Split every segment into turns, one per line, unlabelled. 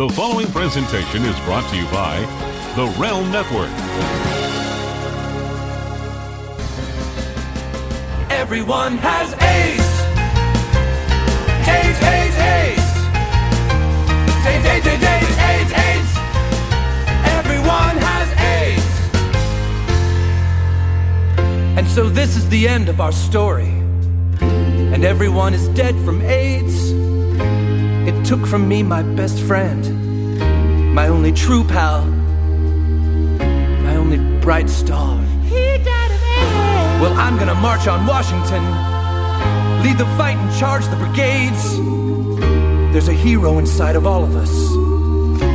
The following presentation is brought to you by the Realm Network.
Everyone has AIDS. AIDS, AIDS, AIDS. AIDS, AIDS, AIDS, AIDS, AIDS, AIDS. Everyone has AIDS. And so this is the end of our story. And everyone is dead from AIDS. Took from me my best friend, my only true pal, my only bright star. Well, I'm gonna march on Washington, lead the fight and charge the brigades. There's a hero inside of all of us.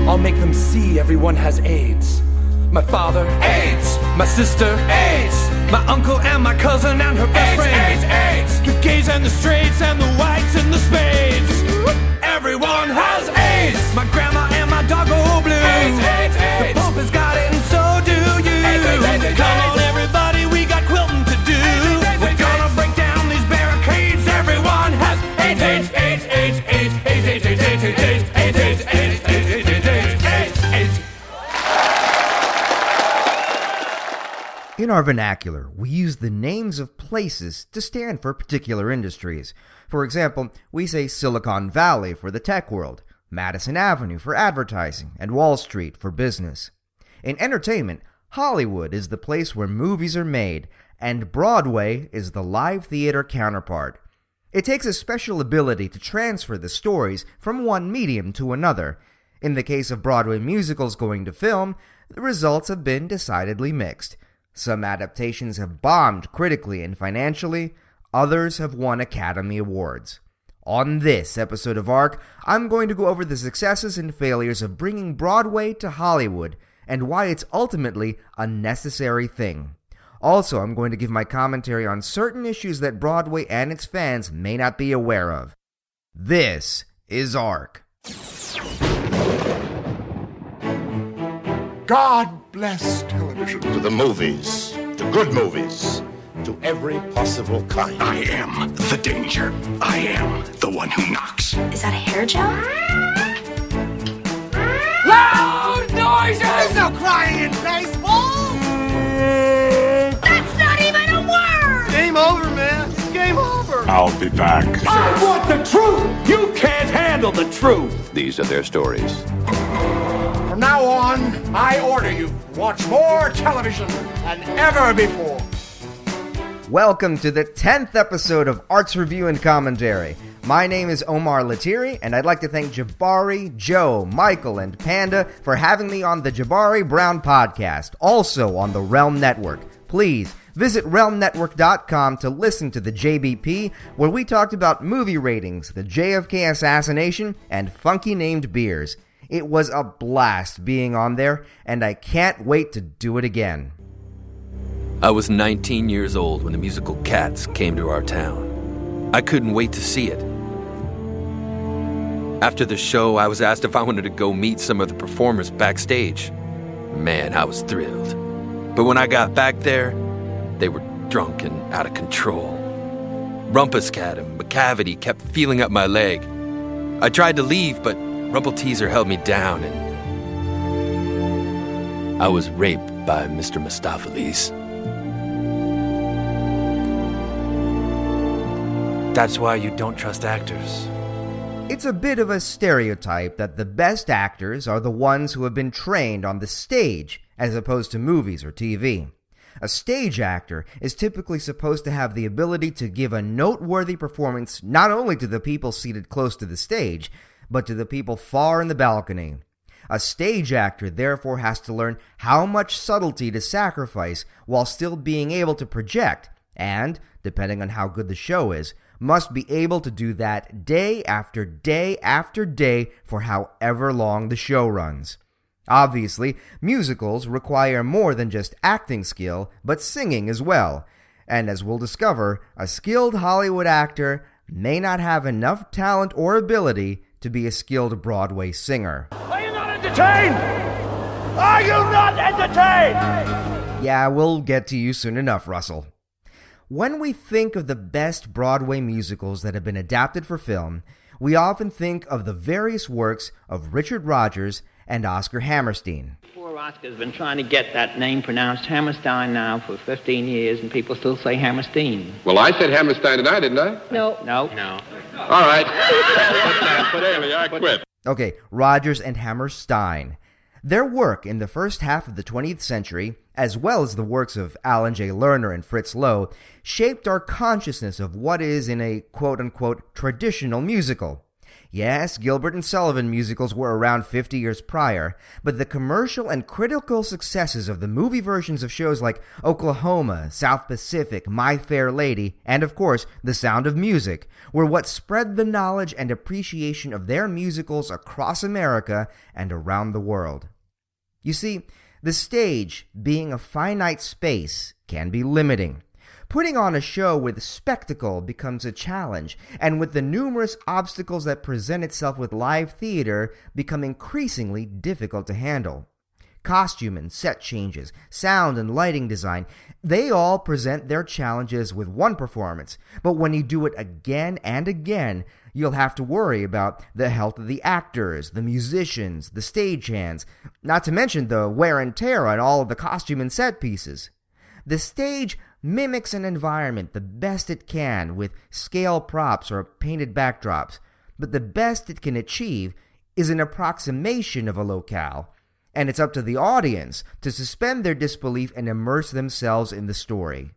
I'll make them see everyone has AIDS. My father, AIDS. My sister, AIDS. My uncle and my cousin and her best friend, AIDS, AIDS. The gays and the straights and the whites and the spades. Has AIDS. My grandma and my dog go blue. AIDS, AIDS, AIDS. The Pope has got it
In our vernacular, we use the names of places to stand for particular industries. For example, we say Silicon Valley for the tech world, Madison Avenue for advertising, and Wall Street for business. In entertainment, Hollywood is the place where movies are made, and Broadway is the live theater counterpart. It takes a special ability to transfer the stories from one medium to another. In the case of Broadway musicals going to film, the results have been decidedly mixed. Some adaptations have bombed critically and financially, others have won Academy Awards. On this episode of ARC, I'm going to go over the successes and failures of bringing Broadway to Hollywood and why it's ultimately a necessary thing. Also, I'm going to give my commentary on certain issues that Broadway and its fans may not be aware of. This is ARC.
God bless television.
to the movies, to good movies, to every possible kind.
I am the danger. I am the one who knocks.
Is that a hair gel?
Loud noises!
There's no crying in baseball.
That's not even a word!
Game over, man. Game over.
I'll be back.
I want the truth! You can't handle the truth!
These are their stories.
I order you watch more television than ever before.
Welcome to the 10th episode of Arts Review and Commentary. My name is Omar Latiri, and I'd like to thank Jabari, Joe, Michael, and Panda for having me on the Jabari Brown podcast, also on the Realm Network. Please visit realmnetwork.com to listen to the JBP, where we talked about movie ratings, the JFK assassination, and funky named beers. It was a blast being on there, and I can't wait to do it again.
I was 19 years old when the musical Cats came to our town. I couldn't wait to see it. After the show, I was asked if I wanted to go meet some of the performers backstage. Man, I was thrilled. But when I got back there, they were drunk and out of control. Rumpus Cat and Macavity kept feeling up my leg. I tried to leave, but Rumpleteazer held me down and I was raped by Mr. Mistoffelees. That's why you don't trust actors.
It's a bit of a stereotype that the best actors are the ones who have been trained on the stage as opposed to movies or TV. A stage actor is typically supposed to have the ability to give a noteworthy performance not only to the people seated close to the stage, but to the people far in the balcony. A stage actor therefore has to learn how much subtlety to sacrifice while still being able to project, and, depending on how good the show is, must be able to do that day after day after day for however long the show runs. Obviously, musicals require more than just acting skill, but singing as well. And as we'll discover, a skilled Hollywood actor may not have enough talent or ability to be a skilled Broadway singer.
Are you not entertained? Are you not entertained?
Yeah, we'll get to you soon enough, Russell. When we think of the best Broadway musicals that have been adapted for film, we often think of the various works of Richard Rodgers and Oscar Hammerstein.
Poor Oscar's been trying to get that name pronounced Hammerstein now for 15 years, and people still say Hammerstein.
Well, I said Hammerstein tonight, didn't I?
No. No. No.
All right. but Haley, I quit.
Okay, Rodgers and Hammerstein. Their work in the first half of the 20th century, as well as the works of Alan J. Lerner and Fritz Loewe, shaped our consciousness of what is in a quote unquote traditional musical. Yes, Gilbert and Sullivan musicals were around 50 years prior, but the commercial and critical successes of the movie versions of shows like Oklahoma, South Pacific, My Fair Lady, and of course, The Sound of Music were what spread the knowledge and appreciation of their musicals across America and around the world. You see, the stage, being a finite space, can be limiting. Putting on a show with spectacle becomes a challenge, and with the numerous obstacles that present itself with live theater become increasingly difficult to handle. Costume and set changes, sound and lighting design, they all present their challenges with one performance, but when you do it again and again, you'll have to worry about the health of the actors, the musicians, the stagehands, not to mention the wear and tear on all of the costume and set pieces. The stage mimics an environment the best it can with scale props or painted backdrops, but the best it can achieve is an approximation of a locale, and it's up to the audience to suspend their disbelief and immerse themselves in the story.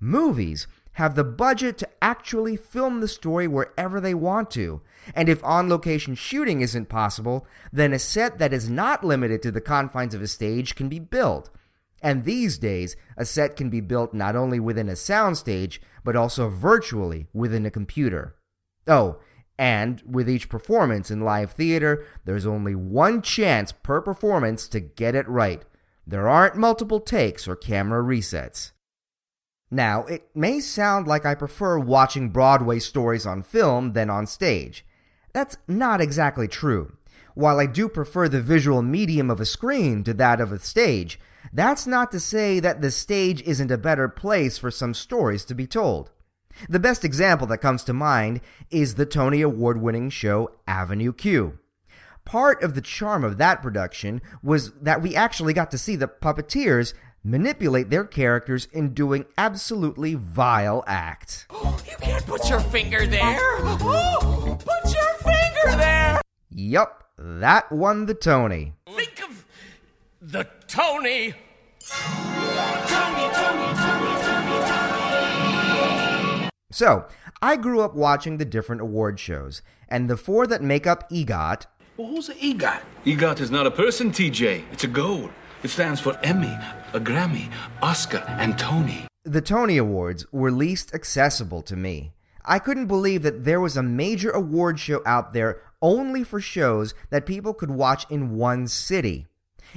Movies have the budget to actually film the story wherever they want to, and if on location shooting isn't possible, then a set that is not limited to the confines of a stage can be built and these days, a set can be built not only within a soundstage, but also virtually within a computer. Oh, and with each performance in live theater, there's only one chance per performance to get it right. There aren't multiple takes or camera resets. Now, it may sound like I prefer watching Broadway stories on film than on stage. That's not exactly true. While I do prefer the visual medium of a screen to that of a stage, that's not to say that the stage isn't a better place for some stories to be told. The best example that comes to mind is the Tony Award winning show Avenue Q. Part of the charm of that production was that we actually got to see the puppeteers manipulate their characters in doing absolutely vile acts.
you can't put your finger there! Oh, put your finger there!
Yup, that won the Tony.
Think of the Tony.
So, I grew up watching the different award shows, and the four that make up EGOT.
Well, who's an EGOT? EGOT is not a person, TJ. It's a goal. It stands for Emmy, a Grammy, Oscar, and Tony.
The Tony Awards were least accessible to me. I couldn't believe that there was a major award show out there only for shows that people could watch in one city.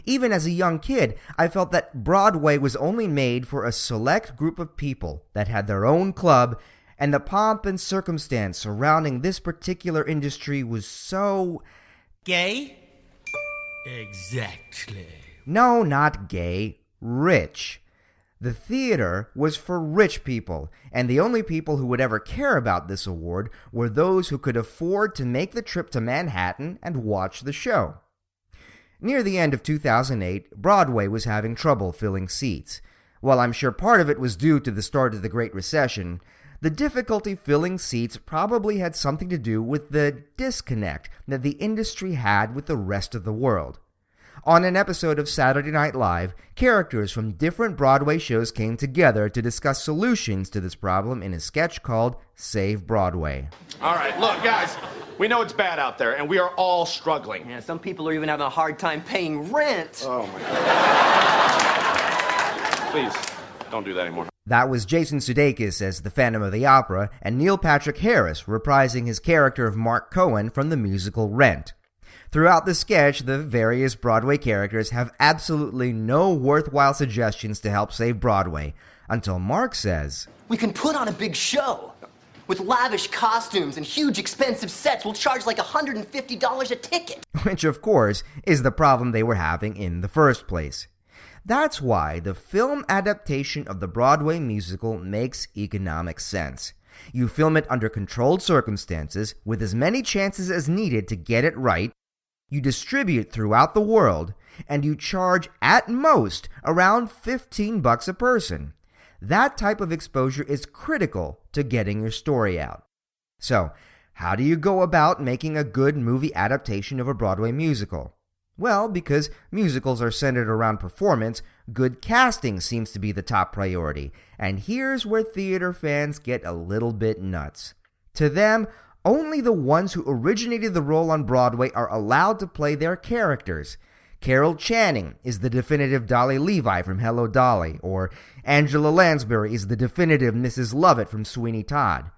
Even as a young kid, I felt that Broadway was only made for a select group of people that had their own club, and the pomp and circumstance surrounding this particular industry was so.
Gay? Exactly.
No, not gay. Rich. The theater was for rich people, and the only people who would ever care about this award were those who could afford to make the trip to Manhattan and watch the show. Near the end of 2008, Broadway was having trouble filling seats. While I'm sure part of it was due to the start of the Great Recession, the difficulty filling seats probably had something to do with the disconnect that the industry had with the rest of the world. On an episode of Saturday Night Live, characters from different Broadway shows came together to discuss solutions to this problem in a sketch called Save Broadway.
All right, look, guys, we know it's bad out there, and we are all struggling.
Yeah, some people are even having a hard time paying rent.
Oh, my God. Please, don't do that anymore.
That was Jason Sudeikis as the Phantom of the Opera, and Neil Patrick Harris reprising his character of Mark Cohen from the musical Rent. Throughout the sketch, the various Broadway characters have absolutely no worthwhile suggestions to help save Broadway, until Mark says,
We can put on a big show. With lavish costumes and huge expensive sets, we'll charge like $150 a ticket.
Which, of course, is the problem they were having in the first place. That's why the film adaptation of the Broadway musical makes economic sense. You film it under controlled circumstances with as many chances as needed to get it right. You distribute throughout the world and you charge at most around 15 bucks a person. That type of exposure is critical to getting your story out. So, how do you go about making a good movie adaptation of a Broadway musical? Well, because musicals are centered around performance, good casting seems to be the top priority. And here's where theater fans get a little bit nuts. To them, only the ones who originated the role on Broadway are allowed to play their characters. Carol Channing is the definitive Dolly Levi from Hello Dolly, or Angela Lansbury is the definitive Mrs. Lovett from Sweeney Todd.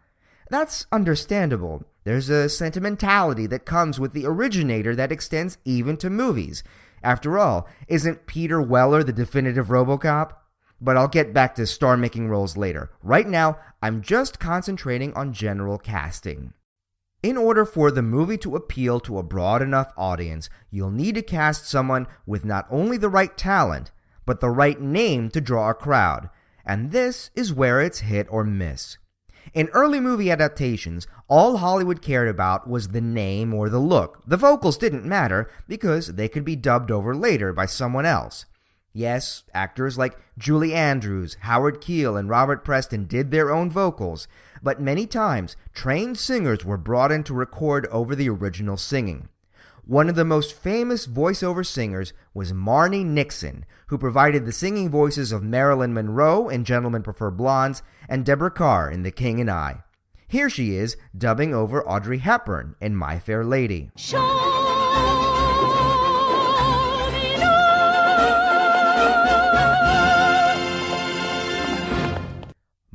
That's understandable. There's a sentimentality that comes with the originator that extends even to movies. After all, isn't Peter Weller the definitive Robocop? But I'll get back to star making roles later. Right now, I'm just concentrating on general casting. In order for the movie to appeal to a broad enough audience, you'll need to cast someone with not only the right talent, but the right name to draw a crowd. And this is where it's hit or miss. In early movie adaptations, all Hollywood cared about was the name or the look. The vocals didn't matter because they could be dubbed over later by someone else. Yes, actors like Julie Andrews, Howard Keel, and Robert Preston did their own vocals, but many times trained singers were brought in to record over the original singing. One of the most famous voiceover singers was Marni Nixon, who provided the singing voices of Marilyn Monroe in Gentlemen Prefer Blondes and Deborah Kerr in The King and I. Here she is dubbing over Audrey Hepburn in My Fair Lady.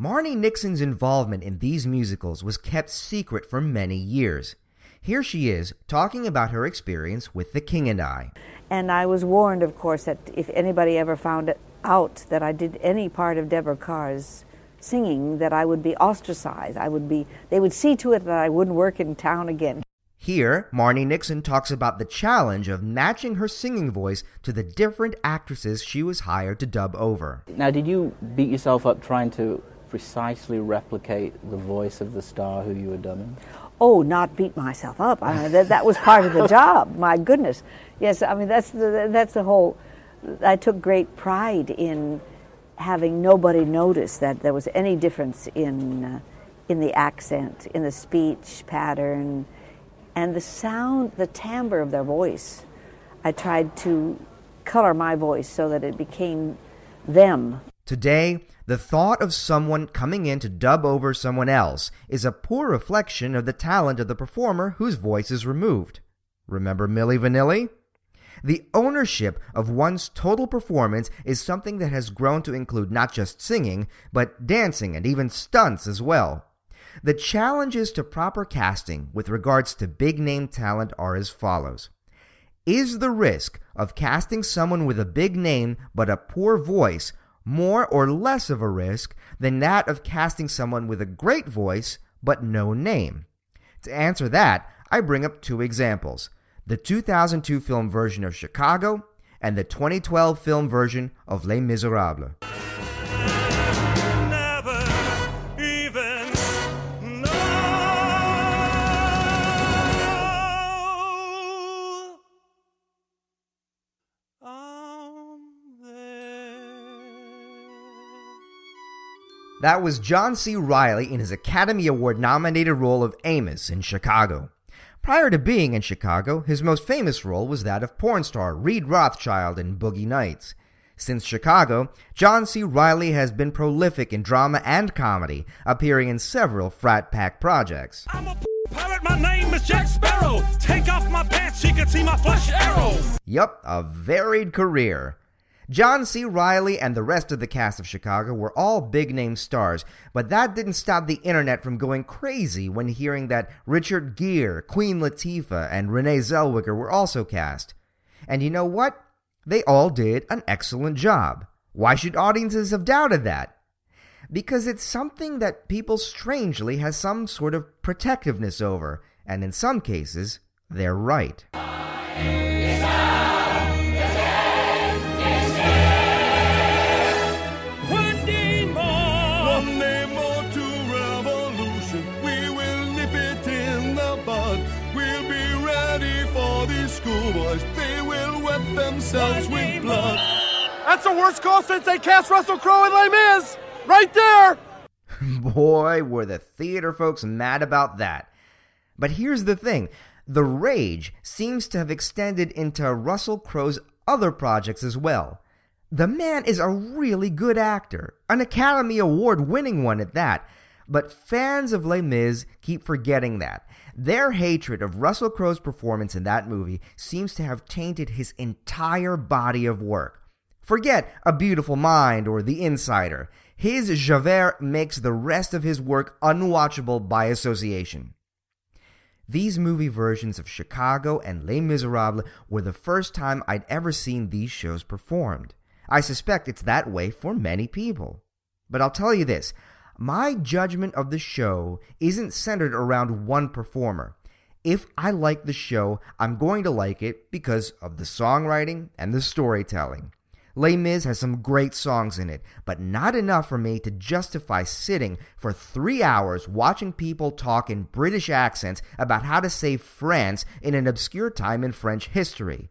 Marni Nixon's involvement in these musicals was kept secret for many years. Here she is talking about her experience with The King and I.
And I was warned, of course, that if anybody ever found out that I did any part of Deborah Kerr's singing, that I would be ostracized. I would be. They would see to it that I wouldn't work in town again.
Here, Marni Nixon talks about the challenge of matching her singing voice to the different actresses she was hired to dub over.
Now, did you beat yourself up trying to precisely replicate the voice of the star who you were dubbing?
Oh, not beat myself up. I mean, that, that was part of the job. My goodness. Yes, I mean that's the that's the whole. I took great pride in having nobody notice that there was any difference in uh, in the accent, in the speech pattern, and the sound, the timbre of their voice. I tried to color my voice so that it became them.
Today, the thought of someone coming in to dub over someone else is a poor reflection of the talent of the performer whose voice is removed. Remember Milli Vanilli? The ownership of one's total performance is something that has grown to include not just singing, but dancing and even stunts as well. The challenges to proper casting with regards to big name talent are as follows. Is the risk of casting someone with a big name but a poor voice more or less of a risk than that of casting someone with a great voice but no name? To answer that, I bring up two examples the 2002 film version of Chicago and the 2012 film version of Les Miserables. That was John C. Reilly in his Academy Award nominated role of Amos in Chicago. Prior to being in Chicago, his most famous role was that of porn star Reed Rothschild in Boogie Nights. Since Chicago, John C. Reilly has been prolific in drama and comedy, appearing in several frat pack projects.
I'm a pirate, my name is Jack Sparrow. Take off my pants, can see my flesh arrow.
Yup, a varied career. John C. Reilly and the rest of the cast of Chicago were all big name stars, but that didn't stop the internet from going crazy when hearing that Richard Gere, Queen Latifah, and Renee Zellweger were also cast. And you know what? They all did an excellent job. Why should audiences have doubted that? Because it's something that people strangely has some sort of protectiveness over, and in some cases, they're right.
The worst call since they cast Russell Crowe and Les Mis! Right there!
Boy, were the theater folks mad about that. But here's the thing the rage seems to have extended into Russell Crowe's other projects as well. The man is a really good actor, an Academy Award winning one at that. But fans of Les Mis keep forgetting that. Their hatred of Russell Crowe's performance in that movie seems to have tainted his entire body of work. Forget A Beautiful Mind or The Insider. His Javert makes the rest of his work unwatchable by association. These movie versions of Chicago and Les Miserables were the first time I'd ever seen these shows performed. I suspect it's that way for many people. But I'll tell you this my judgment of the show isn't centered around one performer. If I like the show, I'm going to like it because of the songwriting and the storytelling. Les Mis has some great songs in it, but not enough for me to justify sitting for three hours watching people talk in British accents about how to save France in an obscure time in French history.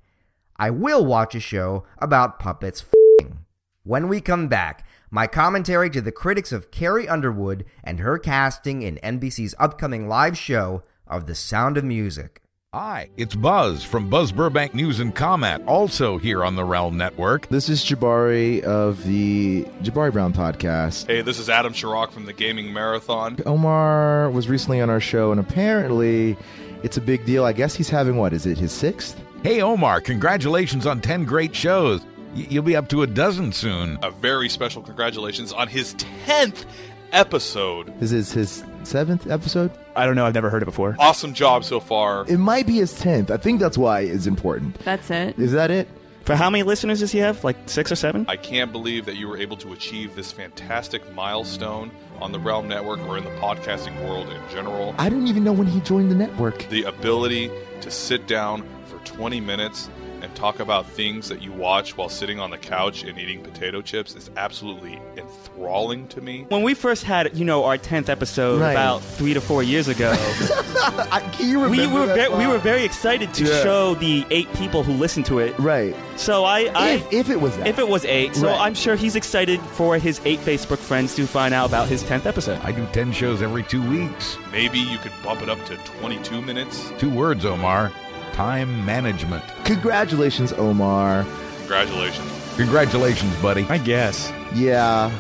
I will watch a show about puppets f***ing. When we come back, my commentary to the critics of Carrie Underwood and her casting in NBC's upcoming live show of The Sound of Music.
Hi, it's Buzz from Buzz Burbank News and Comment, also here on the Realm Network.
This is Jabari of the Jabari Brown podcast.
Hey, this is Adam Chirac from the Gaming Marathon.
Omar was recently on our show, and apparently it's a big deal. I guess he's having what? Is it his sixth?
Hey, Omar, congratulations on 10 great shows. You'll be up to a dozen soon.
A very special congratulations on his 10th episode.
This is his seventh episode?
I don't know. I've never heard it before.
Awesome job so far.
It might be his 10th. I think that's why it's important.
That's it.
Is that it?
For how many listeners does he have? Like six or seven?
I can't believe that you were able to achieve this fantastic milestone on the Realm Network or in the podcasting world in general.
I don't even know when he joined the network.
The ability to sit down for 20 minutes and talk about things that you watch while sitting on the couch and eating potato chips is absolutely enthralling to me.
When we first had, you know, our 10th episode
Right.
about three to four years ago,
I, can you
we
remember
were
that
ve- we were very excited to
Yeah.
show the eight people who listened to it.
Right.
So I, I
If, if it was that.
if it was eight, so
Right.
I'm sure he's excited for his eight Facebook friends to find out about his 10th episode.
I do 10 shows every two weeks.
Maybe you could bump it up to 22 minutes.
Two words, Omar time management.
Congratulations, Omar.
Congratulations.
Congratulations, buddy.
I guess.
Yeah.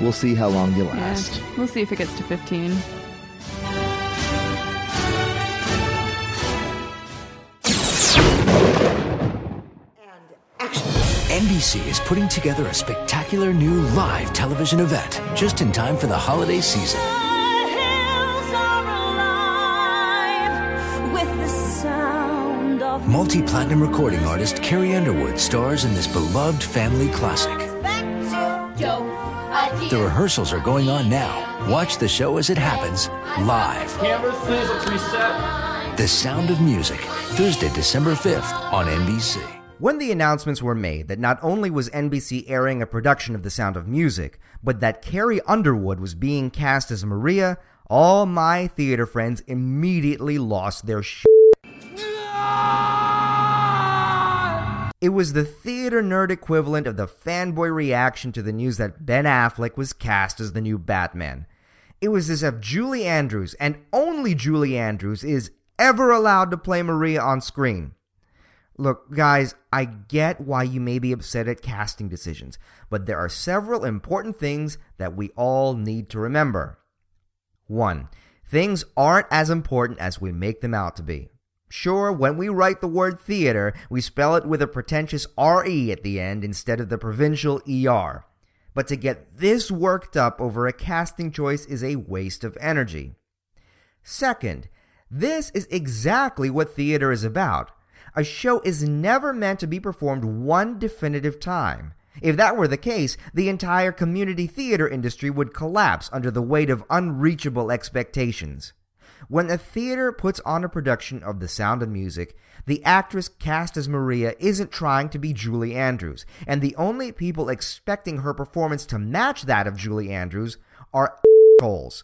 We'll see how long you
Yeah.
last.
We'll see if it gets to 15.
NBC is putting together a spectacular new live television event just in time for the holiday season. Multi platinum recording artist Carrie Underwood stars in this beloved family classic. The rehearsals are going on now. Watch the show as it happens live. The Sound of Music, Thursday, December 5th on NBC.
When the announcements were made that not only was NBC airing a production of The Sound of Music, but that Carrie Underwood was being cast as Maria, all my theater friends immediately lost their shit. It was the theater nerd equivalent of the fanboy reaction to the news that Ben Affleck was cast as the new Batman. It was as if Julie Andrews, and only Julie Andrews, is ever allowed to play Maria on screen. Look, guys, I get why you may be upset at casting decisions, but there are several important things that we all need to remember. 1. Things aren't as important as we make them out to be. Sure, when we write the word theater, we spell it with a pretentious RE at the end instead of the provincial ER. But to get this worked up over a casting choice is a waste of energy. Second, this is exactly what theater is about. A show is never meant to be performed one definitive time. If that were the case, the entire community theater industry would collapse under the weight of unreachable expectations. When a theater puts on a production of The Sound of Music, the actress cast as Maria isn't trying to be Julie Andrews, and the only people expecting her performance to match that of Julie Andrews are holes.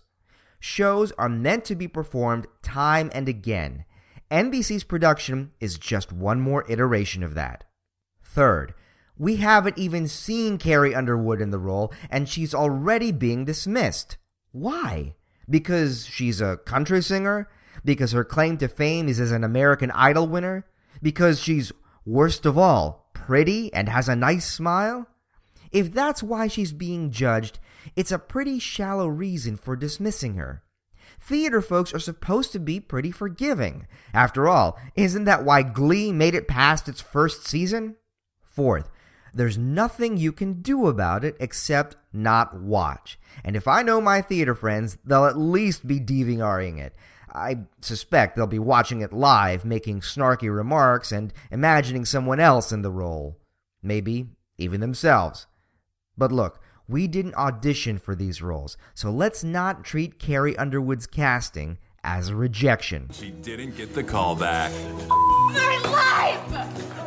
Shows are meant to be performed time and again. NBC's production is just one more iteration of that. Third, we haven't even seen Carrie Underwood in the role, and she's already being dismissed. Why? Because she's a country singer? Because her claim to fame is as an American Idol winner? Because she's, worst of all, pretty and has a nice smile? If that's why she's being judged, it's a pretty shallow reason for dismissing her. Theater folks are supposed to be pretty forgiving. After all, isn't that why Glee made it past its first season? Fourth, there's nothing you can do about it except not watch. And if I know my theater friends, they'll at least be DVRing it. I suspect they'll be watching it live, making snarky remarks and imagining someone else in the role. Maybe even themselves. But look, we didn't audition for these roles, so let's not treat Carrie Underwood's casting as a rejection.
She didn't get the call back.
My life!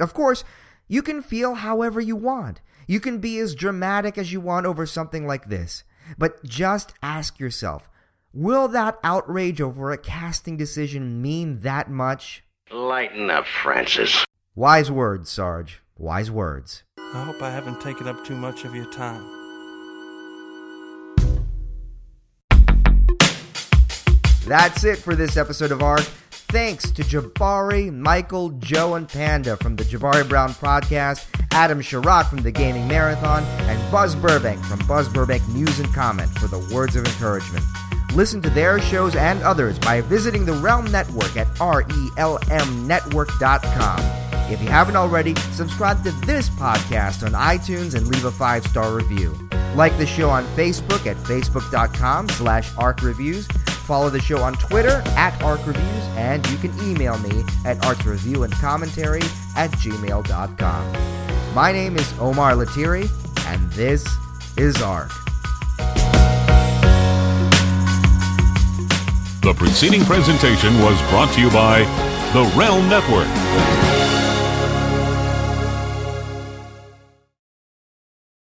Of course, you can feel however you want. You can be as dramatic as you want over something like this. But just ask yourself will that outrage over a casting decision mean that much?
Lighten up, Francis.
Wise words, Sarge. Wise words.
I hope I haven't taken up too much of your time.
That's it for this episode of ARC. Thanks to Jabari, Michael, Joe, and Panda from the Jabari Brown podcast, Adam Sherratt from the Gaming Marathon, and Buzz Burbank from Buzz Burbank News and Comment for the words of encouragement. Listen to their shows and others by visiting the Realm Network at realmnetwork.com. If you haven't already, subscribe to this podcast on iTunes and leave a five-star review. Like the show on Facebook at facebook.com slash arcreviews. Follow the show on Twitter at arcreviews, and you can email me at artsreviewandcommentary at gmail.com. My name is Omar Latiri, and this is ARC.
The preceding presentation was brought to you by the Realm Network.